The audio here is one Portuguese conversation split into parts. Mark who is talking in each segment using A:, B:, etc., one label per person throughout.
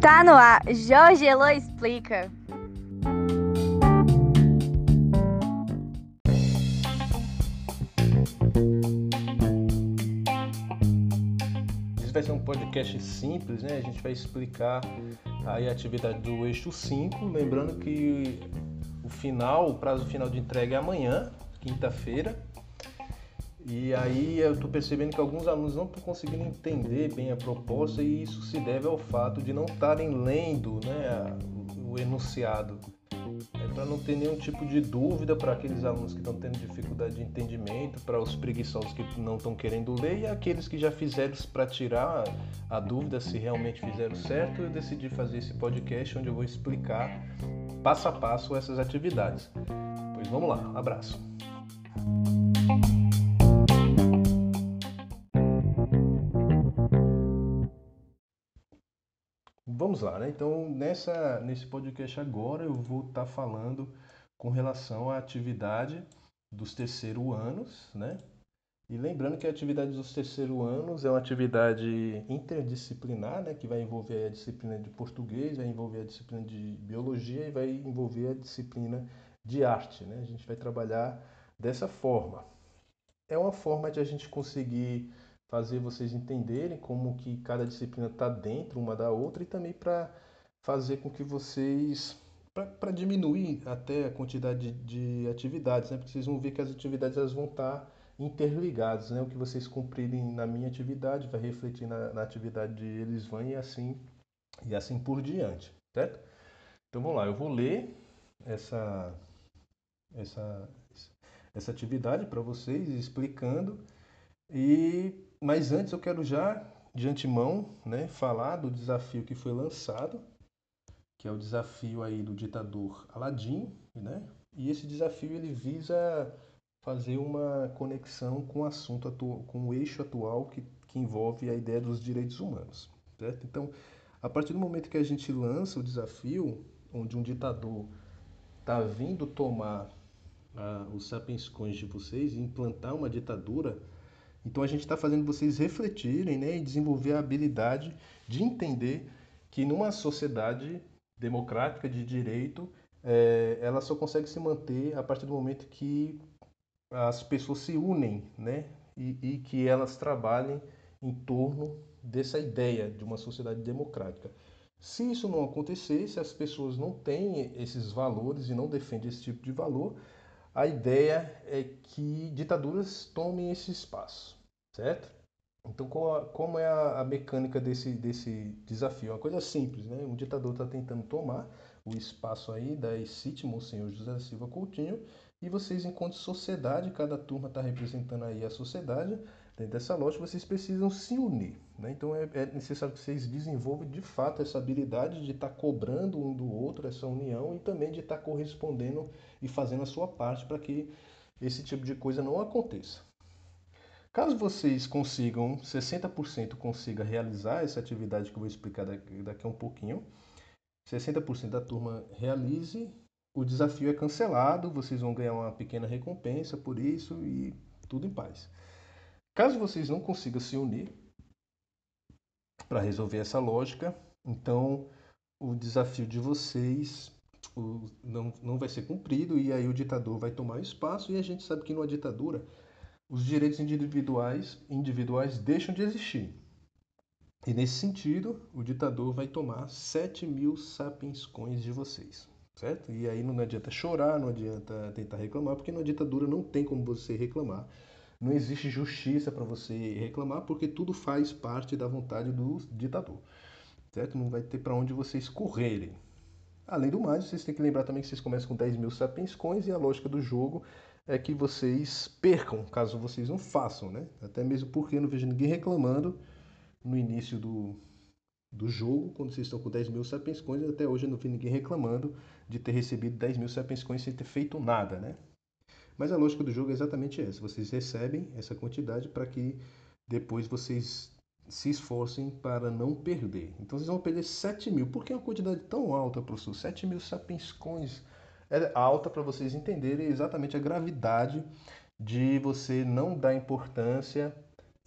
A: Tá no ar, Jorge Elo explica.
B: Esse vai ser um podcast simples, né? A gente vai explicar aí a atividade do eixo 5, lembrando que o final, o prazo final de entrega é amanhã, quinta-feira. E aí eu estou percebendo que alguns alunos não estão conseguindo entender bem a proposta e isso se deve ao fato de não estarem lendo né, o enunciado. É para não ter nenhum tipo de dúvida para aqueles alunos que estão tendo dificuldade de entendimento, para os preguiçosos que não estão querendo ler e aqueles que já fizeram para tirar a dúvida se realmente fizeram certo, eu decidi fazer esse podcast onde eu vou explicar passo a passo essas atividades. Pois vamos lá, abraço. Vamos lá, né? Então, nessa, nesse podcast agora eu vou estar tá falando com relação à atividade dos terceiro anos, né? E lembrando que a atividade dos terceiro anos é uma atividade interdisciplinar, né? Que vai envolver a disciplina de português, vai envolver a disciplina de biologia e vai envolver a disciplina de arte, né? A gente vai trabalhar dessa forma. É uma forma de a gente conseguir fazer vocês entenderem como que cada disciplina está dentro uma da outra e também para fazer com que vocês para diminuir até a quantidade de, de, atividades, né? Porque vocês vão ver que as atividades elas vão estar tá interligadas, né? O que vocês cumprirem na minha atividade vai refletir na, na atividade de eles vão e assim e assim por diante, certo? Então vamos lá, eu vou ler essa essa essa atividade para vocês explicando e mas antes eu quero já, de antemão, né, falar do desafio que foi lançado, que é o desafio aí do ditador Aladim, né? E esse desafio ele visa fazer uma conexão com o assunto atual, com o eixo atual que, que envolve a ideia dos direitos humanos, certo? Então, a partir do momento que a gente lança o desafio, onde um ditador está vindo tomar ah, os sapiens de vocês e implantar uma ditadura, então a gente está fazendo vocês refletirem né, e desenvolver a habilidade de entender que numa sociedade democrática de direito, é, ela só consegue se manter a partir do momento que as pessoas se unem né, e, e que elas trabalhem em torno dessa ideia de uma sociedade democrática. Se isso não acontecer, se as pessoas não têm esses valores e não defendem esse tipo de valor, a ideia é que ditaduras tomem esse espaço, certo? Então, como é a, mecânica desse, desse desafio? É uma coisa simples, né? Um ditador está tentando tomar o espaço aí da o senhor José Silva Coutinho, e vocês, enquanto sociedade, cada turma está representando aí a sociedade, dentro dessa lógica, vocês precisam se unir. Né? Então, é, é, necessário que vocês desenvolvam de fato essa habilidade de estar tá cobrando um do outro essa união e também de estar tá correspondendo e fazendo a sua parte para que esse tipo de coisa não aconteça. Caso vocês consigam, 60% consiga realizar essa atividade que eu vou explicar daqui, daqui a um pouquinho, 60% da turma realize, o desafio é cancelado, vocês vão ganhar uma pequena recompensa por isso e tudo em paz. Caso vocês não consigam se unir para resolver essa lógica, então o desafio de vocês o, não, não vai ser cumprido e aí o ditador vai tomar espaço e a gente sabe que numa ditadura os direitos individuais, individuais deixam de existir. E nesse sentido, o ditador vai tomar 7 mil sapiens coins de vocês, certo? E aí não adianta chorar, não adianta tentar reclamar, porque na ditadura não tem como você reclamar. Não existe justiça para você reclamar, porque tudo faz parte da vontade do ditador, certo? Não vai ter para onde vocês correrem. Além do mais, vocês têm que lembrar também que vocês começam com 10 mil sapiens coins e a lógica do jogo é que vocês percam, caso vocês não façam, né? Até mesmo porque não vejo ninguém reclamando no início do, do jogo, quando vocês estão com 10 mil sapiens coins, até hoje eu não vi ninguém reclamando de ter recebido 10 mil sapiens coins sem ter feito nada, né? Mas a lógica do jogo é exatamente essa. Vocês recebem essa quantidade para que depois vocês se esforcem para não perder. Então vocês vão perder 7 mil. Por que uma quantidade tão alta, professor? 7 mil sapiens coins é alta para vocês entenderem exatamente a gravidade de você não dar importância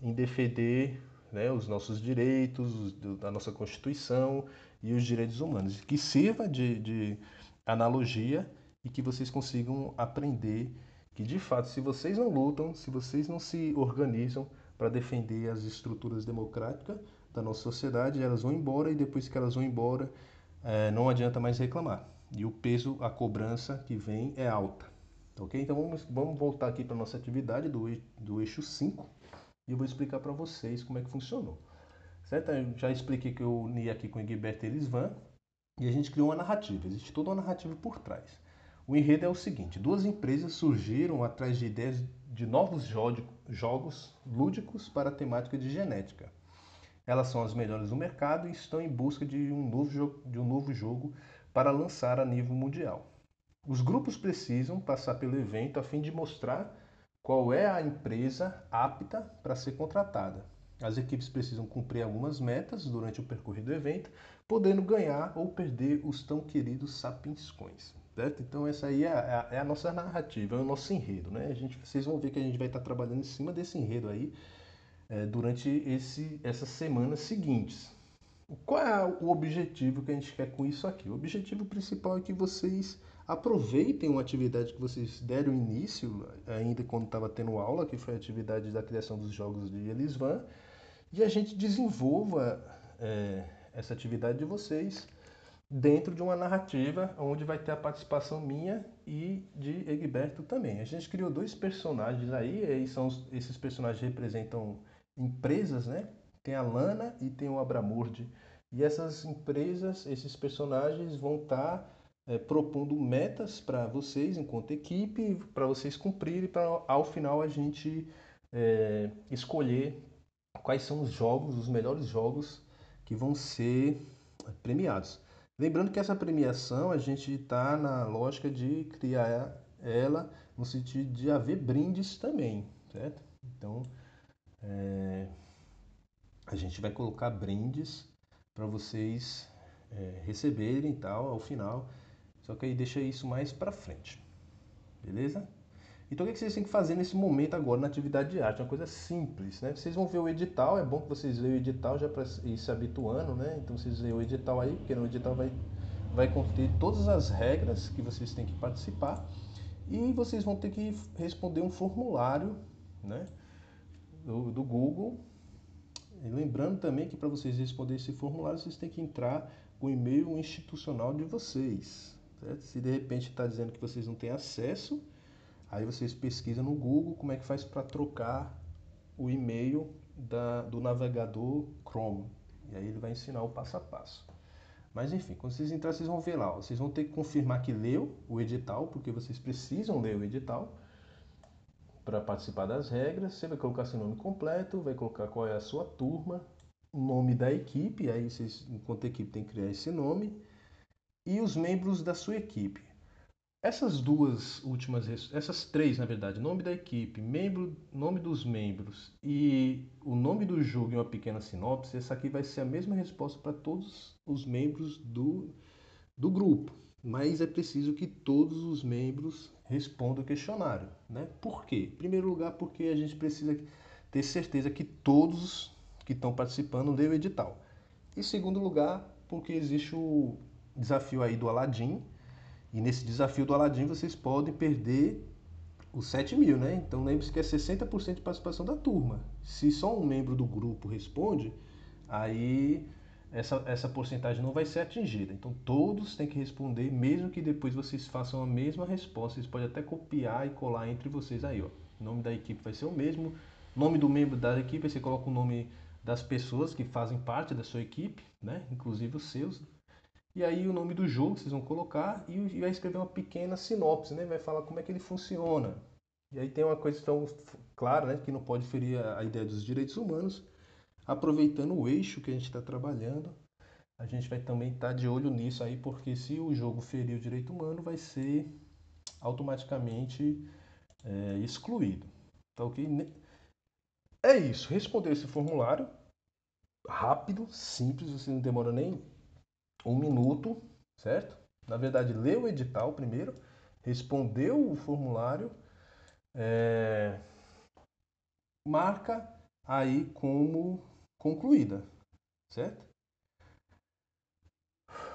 B: em defender né, os nossos direitos, a nossa Constituição e os direitos humanos. Que sirva de, de analogia e que vocês consigam aprender que, de fato, se vocês não lutam, se vocês não se organizam para defender as estruturas democráticas da nossa sociedade, elas vão embora e depois que elas vão embora, é, não adianta mais reclamar. E o peso, a cobrança que vem é alta. Ok? Então vamos, vamos voltar aqui para a nossa atividade do, do eixo 5 e eu vou explicar para vocês como é que funcionou. Certo? Eu já expliquei que eu uni aqui com o Egberto Elisvan e a gente criou uma narrativa. Existe toda uma narrativa por trás. O enredo é o seguinte: duas empresas surgiram atrás de ideias de novos jogos lúdicos para a temática de genética. Elas são as melhores do mercado e estão em busca de um novo, de um novo jogo para lançar a nível mundial. Os grupos precisam passar pelo evento a fim de mostrar qual é a empresa apta para ser contratada. As equipes precisam cumprir algumas metas durante o percorrer do evento, podendo ganhar ou perder os tão queridos sapienscoins. Certo? Então essa aí é a, é a, nossa narrativa, é o nosso enredo. Né? A gente, vocês vão ver que a gente vai estar trabalhando em cima desse enredo aí é, durante esse, essas semanas seguintes. Qual é o objetivo que a gente quer com isso aqui? O objetivo principal é que vocês aproveitem uma atividade que vocês deram início, ainda quando estava tendo aula, que foi a atividade da criação dos jogos de Elisvan, e a gente desenvolva é, essa atividade de vocês dentro de uma narrativa onde vai ter a participação minha e de Egberto também. A gente criou dois personagens aí, e são, esses personagens representam empresas, né? Tem a Lana e tem o Abramurde. E essas empresas, esses personagens vão estar tá é, propondo metas para vocês enquanto equipe, para vocês cumprirem, para ao final a gente é, escolher quais são os jogos, os melhores jogos que vão ser premiados. Lembrando que essa premiação a gente está na lógica de criar ela no sentido de haver brindes também, certo? Então é, a gente vai colocar brindes para vocês é, receberem tal ao final só que aí deixa isso mais para frente. Beleza? Então o que vocês têm que fazer nesse momento agora na atividade de arte? É uma coisa simples, né? Vocês vão ver o edital, é bom que vocês leiam o edital já para ir se habituando, né? Então vocês leiam o edital aí, porque no edital vai, vai conter todas as regras que vocês têm que participar e vocês vão ter que responder um formulário, né? Do, do Google. Lembrando também que para vocês responderem esse formulário, vocês têm que entrar com o e-mail institucional de vocês. Certo? Se de repente está dizendo que vocês não têm acesso, aí vocês pesquisam no Google como é que faz para trocar o e-mail da, do navegador Chrome. E aí ele vai ensinar o passo a passo. Mas enfim, quando vocês entrarem, vocês vão ver lá. Ó, vocês vão ter que confirmar que leu o edital, porque vocês precisam ler o edital para participar das regras. Você vai colocar seu nome completo, vai colocar qual é a sua turma, o nome da equipe, aí vocês, enquanto equipe, tem que criar esse nome e os membros da sua equipe. Essas duas últimas, essas três, na verdade, nome da equipe, membro, nome dos membros e o nome do jogo e uma pequena sinopse, essa aqui vai ser a mesma resposta para todos os membros do, do grupo. Mas é preciso que todos os membros respondam o questionário. Né? Por quê? Em primeiro lugar, porque a gente precisa ter certeza que todos que estão participando leem o edital. Em segundo lugar, porque existe o desafio aí do Aladim. E nesse desafio do Aladim vocês podem perder os 7 mil, né? Então lembre-se que é 60% de participação da turma. Se só um membro do grupo responde, aí essa, essa porcentagem não vai ser atingida. Então todos têm que responder, mesmo que depois vocês façam a mesma resposta. Vocês podem até copiar e colar entre vocês aí, ó. O nome da equipe vai ser o mesmo. Nome do membro da equipe, você coloca o nome das pessoas que fazem parte da sua equipe, né? Inclusive os seus, e aí o nome do jogo vocês vão colocar e vai escrever uma pequena sinopse, né? Vai falar como é que ele funciona. E aí tem uma coisa tão clara, né? Que não pode ferir a ideia dos direitos humanos. Aproveitando o eixo que a gente está trabalhando, a gente vai também estar tá de olho nisso aí, porque se o jogo ferir o direito humano, vai ser automaticamente é, excluído. Tá ok? É isso. Responder esse formulário rápido, simples, você não demora nem um minuto, certo? Na verdade, leu o edital primeiro, respondeu o formulário, é, marca aí como concluída, certo?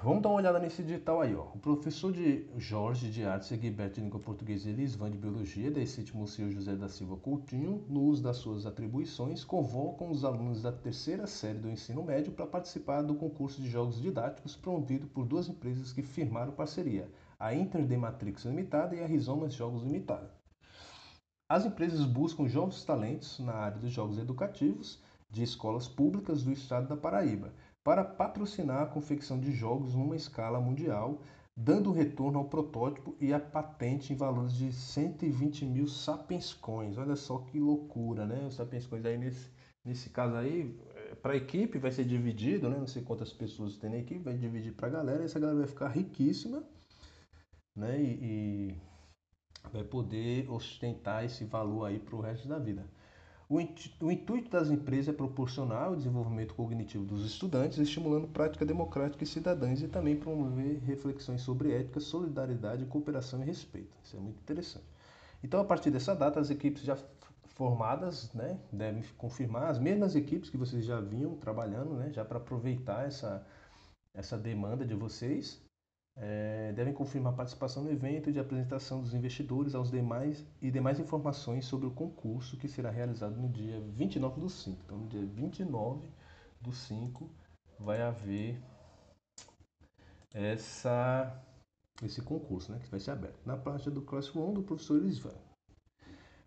B: Vamos dar uma olhada nesse edital aí, ó. O professor de Jorge de Artes, Egberto de Língua Portuguesa e Elisvan de Biologia, da ECIT Museu José da Silva Coutinho, no uso das suas atribuições, convocam os alunos da terceira série do ensino médio para participar do concurso de jogos didáticos promovido por duas empresas que firmaram parceria, a Interdematrix Limitada e a Rizomas Jogos Limitada. As empresas buscam jovens talentos na área dos jogos educativos de escolas públicas do estado da Paraíba para patrocinar a confecção de jogos numa escala mundial, dando retorno ao protótipo e à patente em valores de 120 mil Sapiens Coins. Olha só que loucura, né? Os Sapiens Coins aí nesse, nesse caso aí, é, para a equipe vai ser dividido, né? Não sei quantas pessoas tem na equipe, vai dividir para a galera, essa galera vai ficar riquíssima, né? E, e vai poder ostentar esse valor aí para o resto da vida. O intuito das empresas é proporcionar o desenvolvimento cognitivo dos estudantes, estimulando prática democrática e cidadãs e também promover reflexões sobre ética, solidariedade, cooperação e respeito. Isso é muito interessante. Então, a partir dessa data, as equipes já formadas né, devem confirmar as mesmas equipes que vocês já vinham trabalhando, né, já para aproveitar essa, essa demanda de vocês é, devem confirmar participação no evento de apresentação dos investidores aos demais e demais informações sobre o concurso que será realizado no dia 29 do 5. Então, no dia 29 do 5 vai haver essa, esse concurso, né, que vai ser aberto. Na página do Classroom do professor Isvan.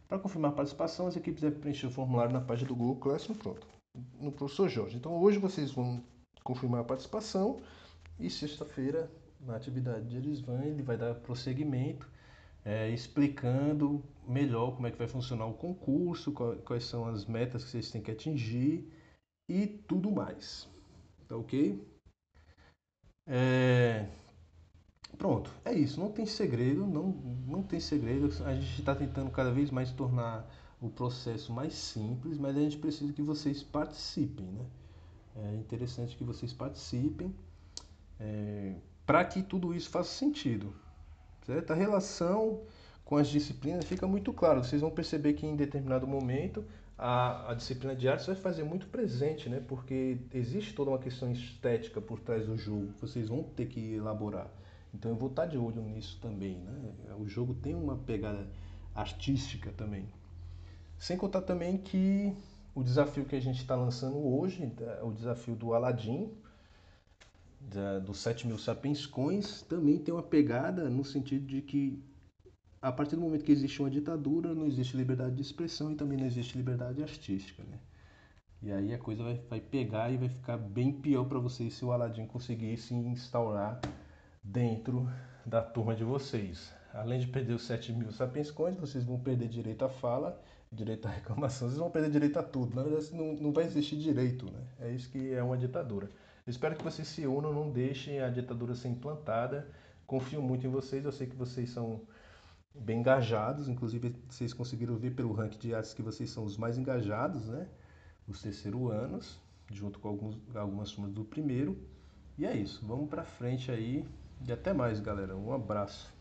B: Para confirmar a participação, as equipes devem preencher o formulário na página do Google Classroom, pronto, no professor Jorge. Então, hoje vocês vão confirmar a participação e sexta-feira na atividade de Elisvan, ele vai dar prosseguimento, é, explicando melhor como é que vai funcionar o concurso, quais são as metas que vocês têm que atingir e tudo mais. Tá ok? É... Pronto, é isso. Não tem segredo, não, não tem segredo. A gente está tentando cada vez mais tornar o processo mais simples, mas a gente precisa que vocês participem, né? É interessante que vocês participem. É, para que tudo isso faça sentido. Certo? A relação com as disciplinas fica muito claro. Vocês vão perceber que em determinado momento a, a disciplina de artes vai fazer muito presente, né? porque existe toda uma questão estética por trás do jogo vocês vão ter que elaborar. Então eu vou estar de olho nisso também. Né? O jogo tem uma pegada artística também. Sem contar também que o desafio que a gente está lançando hoje, é o desafio do Aladdin, da, dos 7 mil sapiens coins também tem uma pegada no sentido de que a partir do momento que existe uma ditadura, não existe liberdade de expressão e também não existe liberdade artística, né? E aí a coisa vai, vai pegar e vai ficar bem pior para vocês se o Aladdin conseguir se instaurar dentro da turma de vocês. Além de perder os 7 mil sapiens coins, vocês vão perder direito à fala, direito à reclamação, vocês vão perder direito a tudo. Na verdade, não, não vai existir direito, né? É isso que é uma ditadura. Espero que vocês se unam, não deixem a ditadura ser implantada. Confio muito em vocês, eu sei que vocês são bem engajados, inclusive vocês conseguiram ver pelo ranking de artes que vocês são os mais engajados, né? Os terceiro anos, junto com alguns, algumas turmas do primeiro. E é isso, vamos para frente aí e até mais, galera. Um abraço.